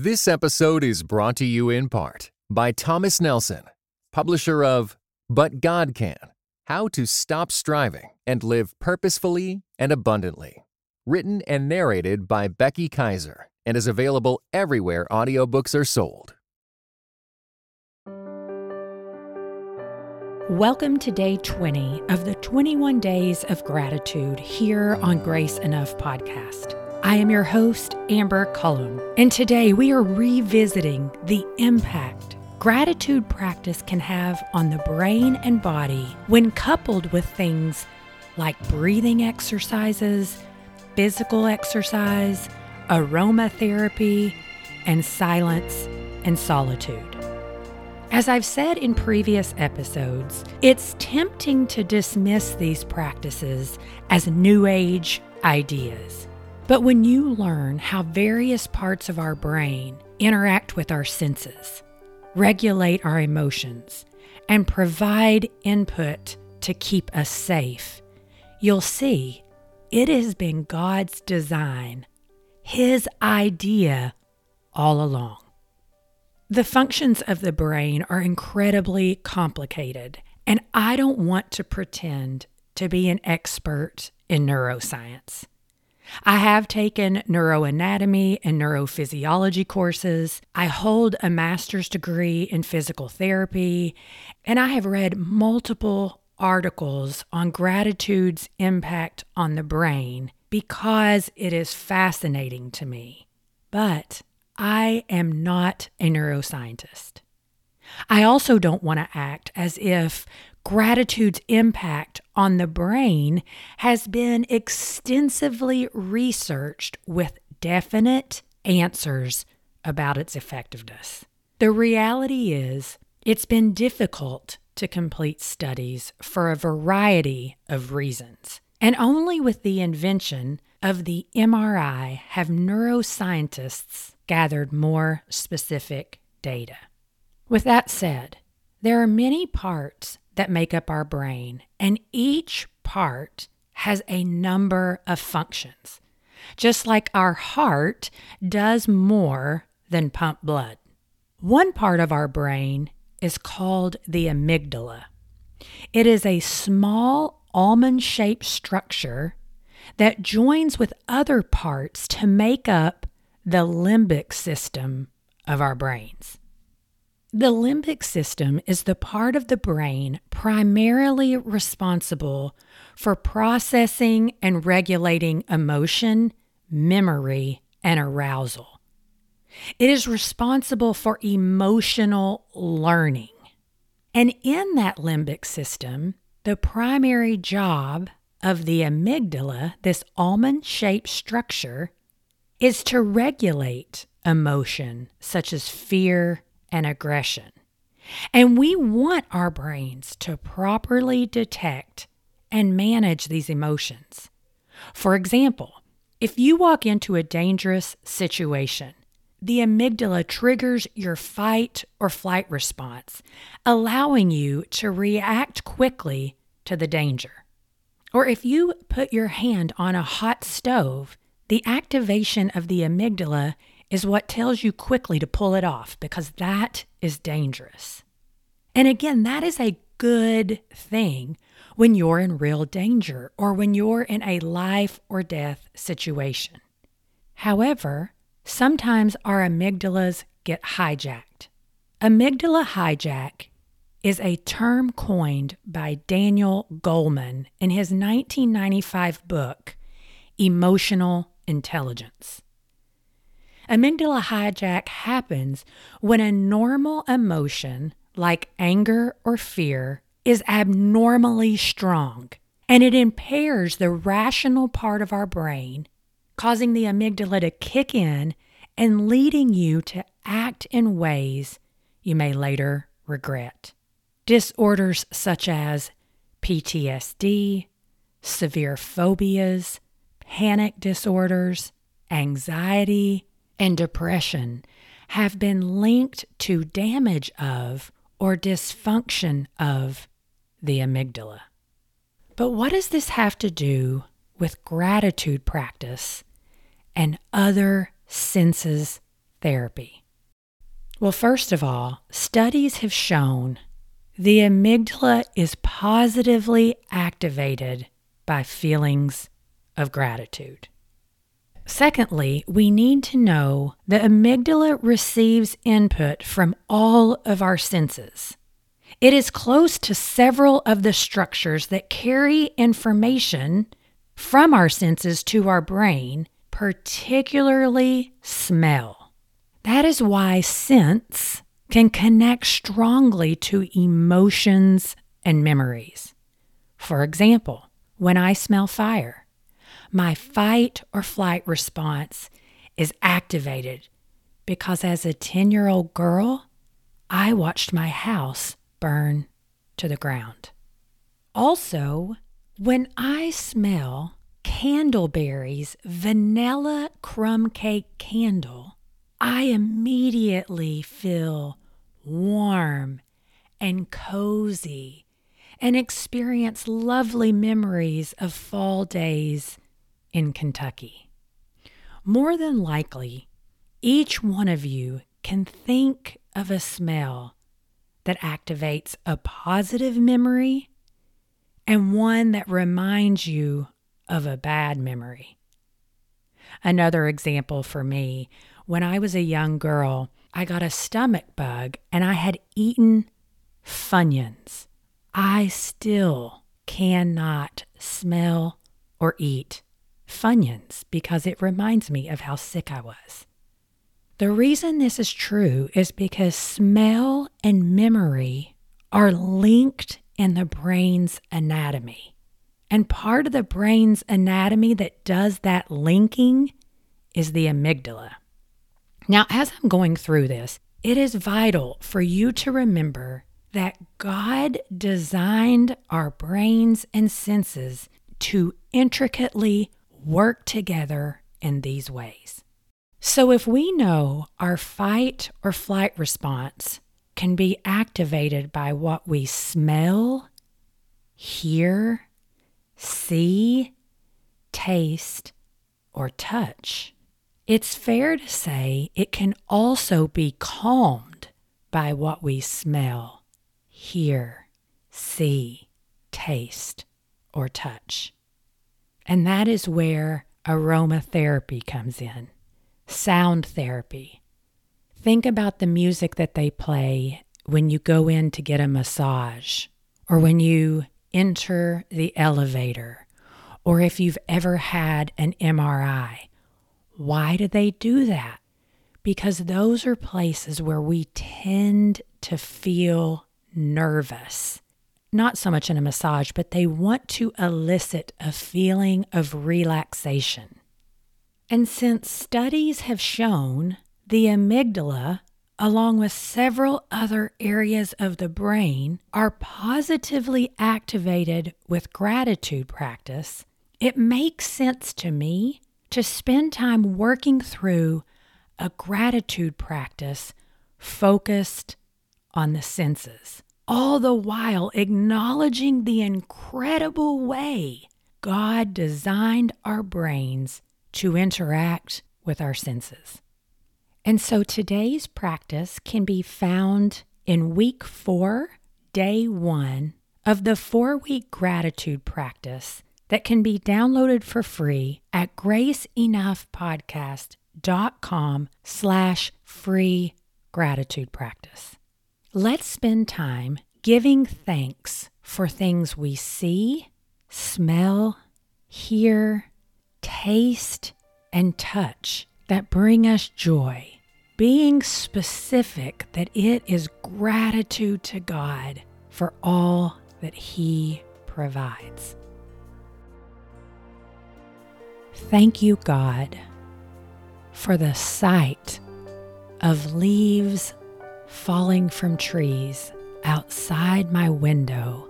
This episode is brought to you in part by Thomas Nelson, publisher of But God Can How to Stop Striving and Live Purposefully and Abundantly. Written and narrated by Becky Kiser and is available everywhere audiobooks are sold. Welcome to day 20 of the 21 Days of Gratitude here on Grace Enough podcast. I am your host, Amber Cullum, and today we are revisiting the impact gratitude practice can have on the brain and body when coupled with things like breathing exercises, physical exercise, aromatherapy, and silence and solitude. As I've said in previous episodes, it's tempting to dismiss these practices as New Age ideas. But when you learn how various parts of our brain interact with our senses, regulate our emotions, and provide input to keep us safe, you'll see it has been God's design, His idea all along. The functions of the brain are incredibly complicated, and I don't want to pretend to be an expert in neuroscience. I have taken neuroanatomy and neurophysiology courses. I hold a master's degree in physical therapy, and I have read multiple articles on gratitude's impact on the brain because it is fascinating to me. But I am not a neuroscientist. I also don't want to act as if gratitude's impact on the brain has been extensively researched with definite answers about its effectiveness. The reality is, it's been difficult to complete studies for a variety of reasons. And only with the invention of the MRI have neuroscientists gathered more specific data. With that said, there are many parts that make up our brain, and each part has a number of functions, just like our heart does more than pump blood. One part of our brain is called the amygdala. It is a small almond shaped structure that joins with other parts to make up the limbic system of our brains. The limbic system is the part of the brain primarily responsible for processing and regulating emotion, memory, and arousal. It is responsible for emotional learning. And in that limbic system, the primary job of the amygdala, this almond shaped structure, is to regulate emotion such as fear and aggression. And we want our brains to properly detect and manage these emotions. For example, if you walk into a dangerous situation, the amygdala triggers your fight or flight response, allowing you to react quickly to the danger. Or if you put your hand on a hot stove, the activation of the amygdala is what tells you quickly to pull it off because that is dangerous. And again, that is a good thing when you're in real danger or when you're in a life or death situation. However, sometimes our amygdalas get hijacked. Amygdala hijack is a term coined by Daniel Goleman in his 1995 book, Emotional Intelligence. Amygdala hijack happens when a normal emotion, like anger or fear, is abnormally strong and it impairs the rational part of our brain, causing the amygdala to kick in and leading you to act in ways you may later regret. Disorders such as PTSD, severe phobias, panic disorders, anxiety, and depression have been linked to damage of or dysfunction of the amygdala. But what does this have to do with gratitude practice and other senses therapy? Well, first of all, studies have shown the amygdala is positively activated by feelings of gratitude. Secondly, we need to know the amygdala receives input from all of our senses. It is close to several of the structures that carry information from our senses to our brain, particularly smell. That is why scents can connect strongly to emotions and memories. For example, when I smell fire, my fight or flight response is activated because as a 10 year old girl, I watched my house burn to the ground. Also, when I smell Candleberry's vanilla crumb cake candle, I immediately feel warm and cozy and experience lovely memories of fall days in Kentucky. More than likely, each one of you can think of a smell that activates a positive memory and one that reminds you of a bad memory. Another example for me when I was a young girl, I got a stomach bug and I had eaten Funyuns. I still cannot smell or eat Funyuns because it reminds me of how sick I was. The reason this is true is because smell and memory are linked in the brain's anatomy. And part of the brain's anatomy that does that linking is the amygdala. Now, as I'm going through this, it is vital for you to remember that God designed our brains and senses to intricately work together in these ways. So, if we know our fight or flight response can be activated by what we smell, hear, see, taste, or touch, it's fair to say it can also be calmed by what we smell, hear, see, taste, or touch. And that is where aromatherapy comes in, sound therapy. Think about the music that they play when you go in to get a massage, or when you enter the elevator, or if you've ever had an MRI why do they do that? Because those are places where we tend to feel nervous. Not so much in a massage, but they want to elicit a feeling of relaxation. And since studies have shown the amygdala, along with several other areas of the brain, are positively activated with gratitude practice, it makes sense to me to spend time working through a gratitude practice focused on the senses, all the while acknowledging the incredible way God designed our brains to interact with our senses. And so today's practice can be found in week four, day one of the four week gratitude practice that can be downloaded for free at graceenoughpodcast.com slash free gratitude practice. Let's spend time giving thanks for things we see, smell, hear, taste, and touch that bring us joy, being specific that it is gratitude to God for all that He provides. Thank you, God, for the sight of leaves falling from trees outside my window.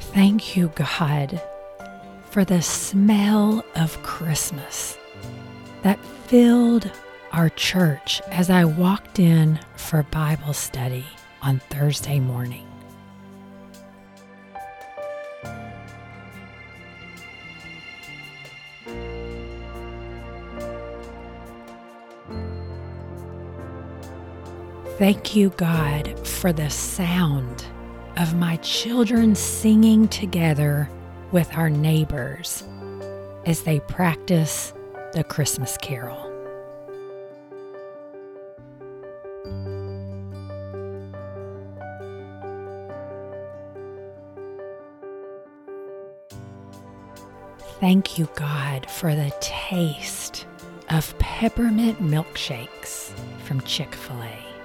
Thank you, God, for the smell of Christmas that filled our church as I walked in for Bible study on Thursday morning. Thank you, God, for the sound of my children singing together with our neighbors as they practice the Christmas carol. Thank you, God, for the taste of peppermint milkshakes from Chick fil A.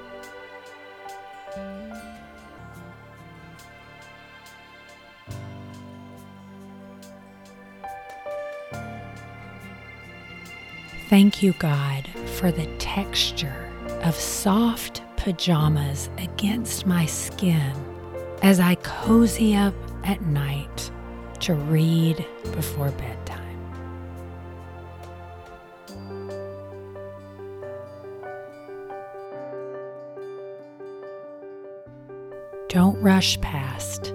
Thank you, God, for the texture of soft pajamas against my skin as I cozy up at night to read before bedtime. Don't rush past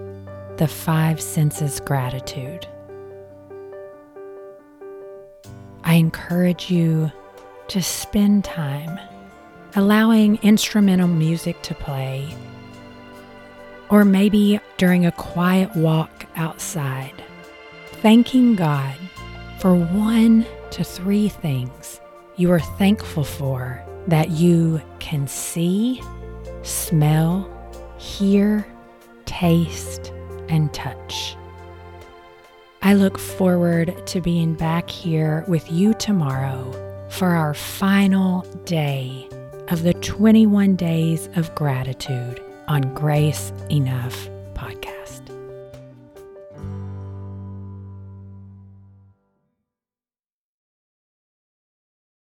the five senses gratitude. I encourage you to spend time allowing instrumental music to play, or maybe during a quiet walk outside, thanking God for one to three things you are thankful for that you can see, smell, hear, taste, and touch. I look forward to being back here with you tomorrow for our final day of the 21 Days of Gratitude on Grace Enough podcast.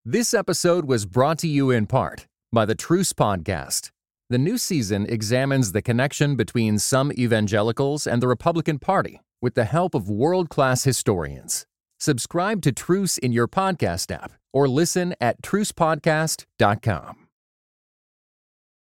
This episode was brought to you in part by the Truce Podcast. The new season examines the connection between some evangelicals and the Republican Party with the help of world class historians. Subscribe to Truce in your podcast app or listen at trucepodcast.com.